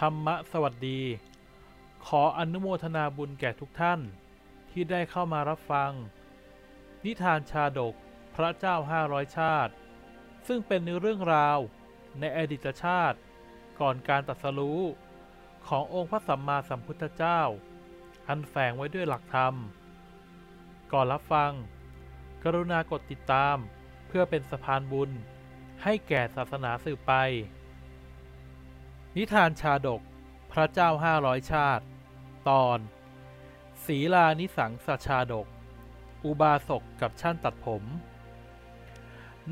ธรรมะสวัสดี ขออนุโมทนาบุญแก่ทุกท่าน ที่ได้เข้ามารับฟัง นิทานชาดกพระเจ้าห้าร้อยชาติ ซึ่งเป็นเรื่องราวในอดีตชาติ ก่อนการตรัสรู้ขององค์พระสัมมาสัมพุทธเจ้า อันแฝงไว้ด้วยหลักธรรม ก่อนรับฟัง กรุณากดติดตามเพื่อเป็นสะพานบุญให้แก่ศาสนาสืบไป นิทานชาดก พระเจ้าห้าร้อยชาติ ตอน ศีลานิสังสชาดก อุบาสกกับช่างตัดผม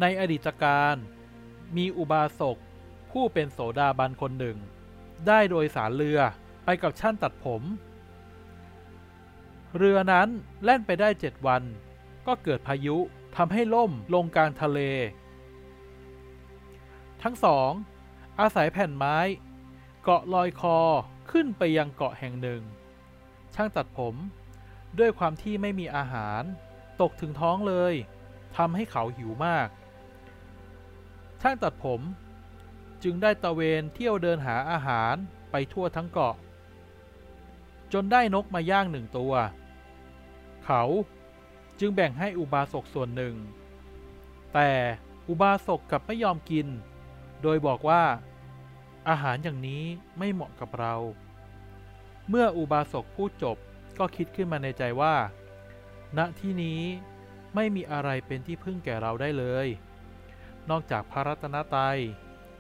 ในอดีตการมีอุบาสกผู้เป็นโสดาบันคนหนึ่ง ได้โดยสารเรือไปกับช่างตัดผม เรือนั้นแล่นไปได้เจ็ดวัน ก็เกิดพายุทำให้ล่มลงกลางทะเล ทั้งสองอาศัยแผ่นไม้ เกาะลอยคอขึ้นไปยังเกาะแห่งหนึ่ง ช่างตัดผม ด้วยความที่ไม่มีอาหาร ตกถึงท้องเลยทำให้เขาหิวมาก ช่างตัดผมจึงได้ตะเวนเที่ยวเดินหาอาหารไปทั่วทั้งเกาะ จนได้นกมาย่างหนึ่งตัว เขาจึงแบ่งให้อุบาสกส่วนหนึ่ง แต่อุบาสกกลับไม่ยอมกิน โดยบอกว่า อาหารอย่างนี้ไม่เหมาะกับเรา เมื่ออุบาสกพูดจบก็คิดขึ้นมาในใจว่า ณที่นี้ไม่มีอะไรเป็นที่พึ่งแก่เราได้เลย นอกจากพระรัตนตรัย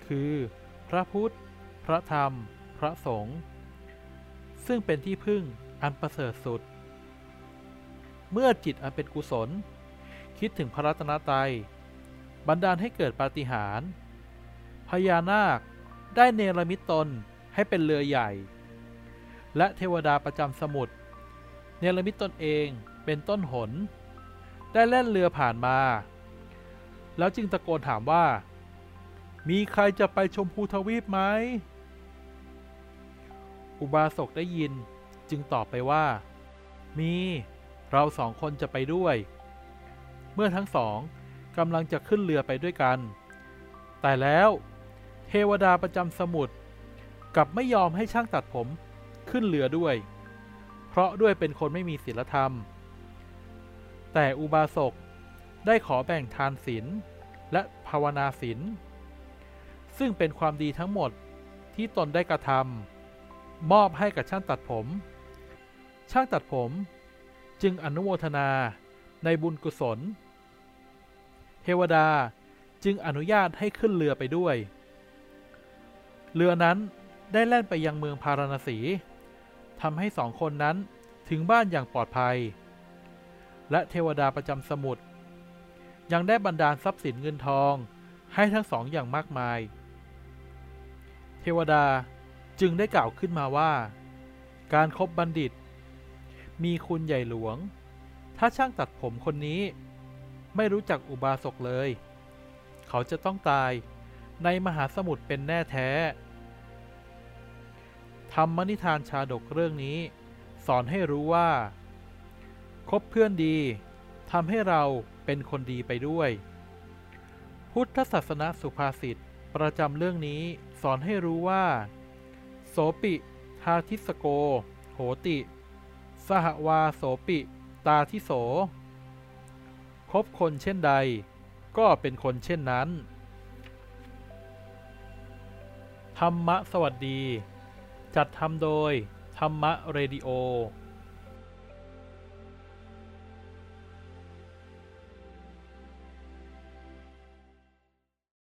คือ พระพุทธ พระธรรม พระสงฆ์ ซึ่งเป็นที่พึ่งอันประเสริฐสุด เมื่อจิตอันเป็นกุศล คิดถึงพระรัตนตรัย บันดาลให้เกิดปาฏิหาริย์พญานาค ได้เนรมิตตนให้เป็นเรือใหญ่ และเทวดาประจำสมุทรเนรมิตตนเองเป็นต้นหน ได้แล่นเรือผ่านมา แล้วจึงตะโกนถามว่า มีใครจะไปชมพูทวีปไหม อุบาสกได้ยินจึงตอบไปว่า มีเราสองคนจะไปด้วย เมื่อทั้งสองกำลังจะขึ้นเรือไปด้วยกัน แต่แล้ว เทวดาประจำสมุทรกลับไม่ยอมให้ช่างตัดผมขึ้นเรือด้วย เพราะด้วยเป็นคนไม่มีศีลธรรม แต่อุบาสกได้ขอแบ่งทานศีลและภาวนาศีลซึ่งเป็นความดีทั้งหมดที่ตนได้กระทำมอบให้กับช่างตัดผม ช่างตัดผมจึงอนุโมทนาในบุญกุศล เทวดาจึงอนุญาตให้ขึ้นเรือไปด้วย เรือนั้นได้แล่นไปยังเมืองพาราณสีทำให้สองคนนั้นถึงบ้านอย่างปลอดภัย และเทวดาประจำสมุทรยังได้บันดาลทรัพย์สินเงินทองให้ทั้งสองอย่างมากมาย เทวดาจึงได้กล่าวขึ้นมาว่า การครบบัณฑิต มีคุณใหญ่หลวง ถ้าช่างตัดผมคนนี้ ไม่รู้จักอุบาสกเลย เขาจะต้องตาย ในมหาสมุทรเป็นแน่แท้ ธรรมนิทานชาดกเรื่องนี้ สอนให้รู้ว่า คบเพื่อนดีทำให้เราเป็นคนดีไปด้วย พุทธศาสนาสุภาษิตประจำเรื่องนี้สอนให้รู้ว่า โสปิทาทิสโก โหติ สหวาโสปิ ตาทิโส คบคนเช่นใด ก็เป็นคนเช่นนั้น ธรรมะสวัสดี จัดทำโดย ธรรมะเรดิโอ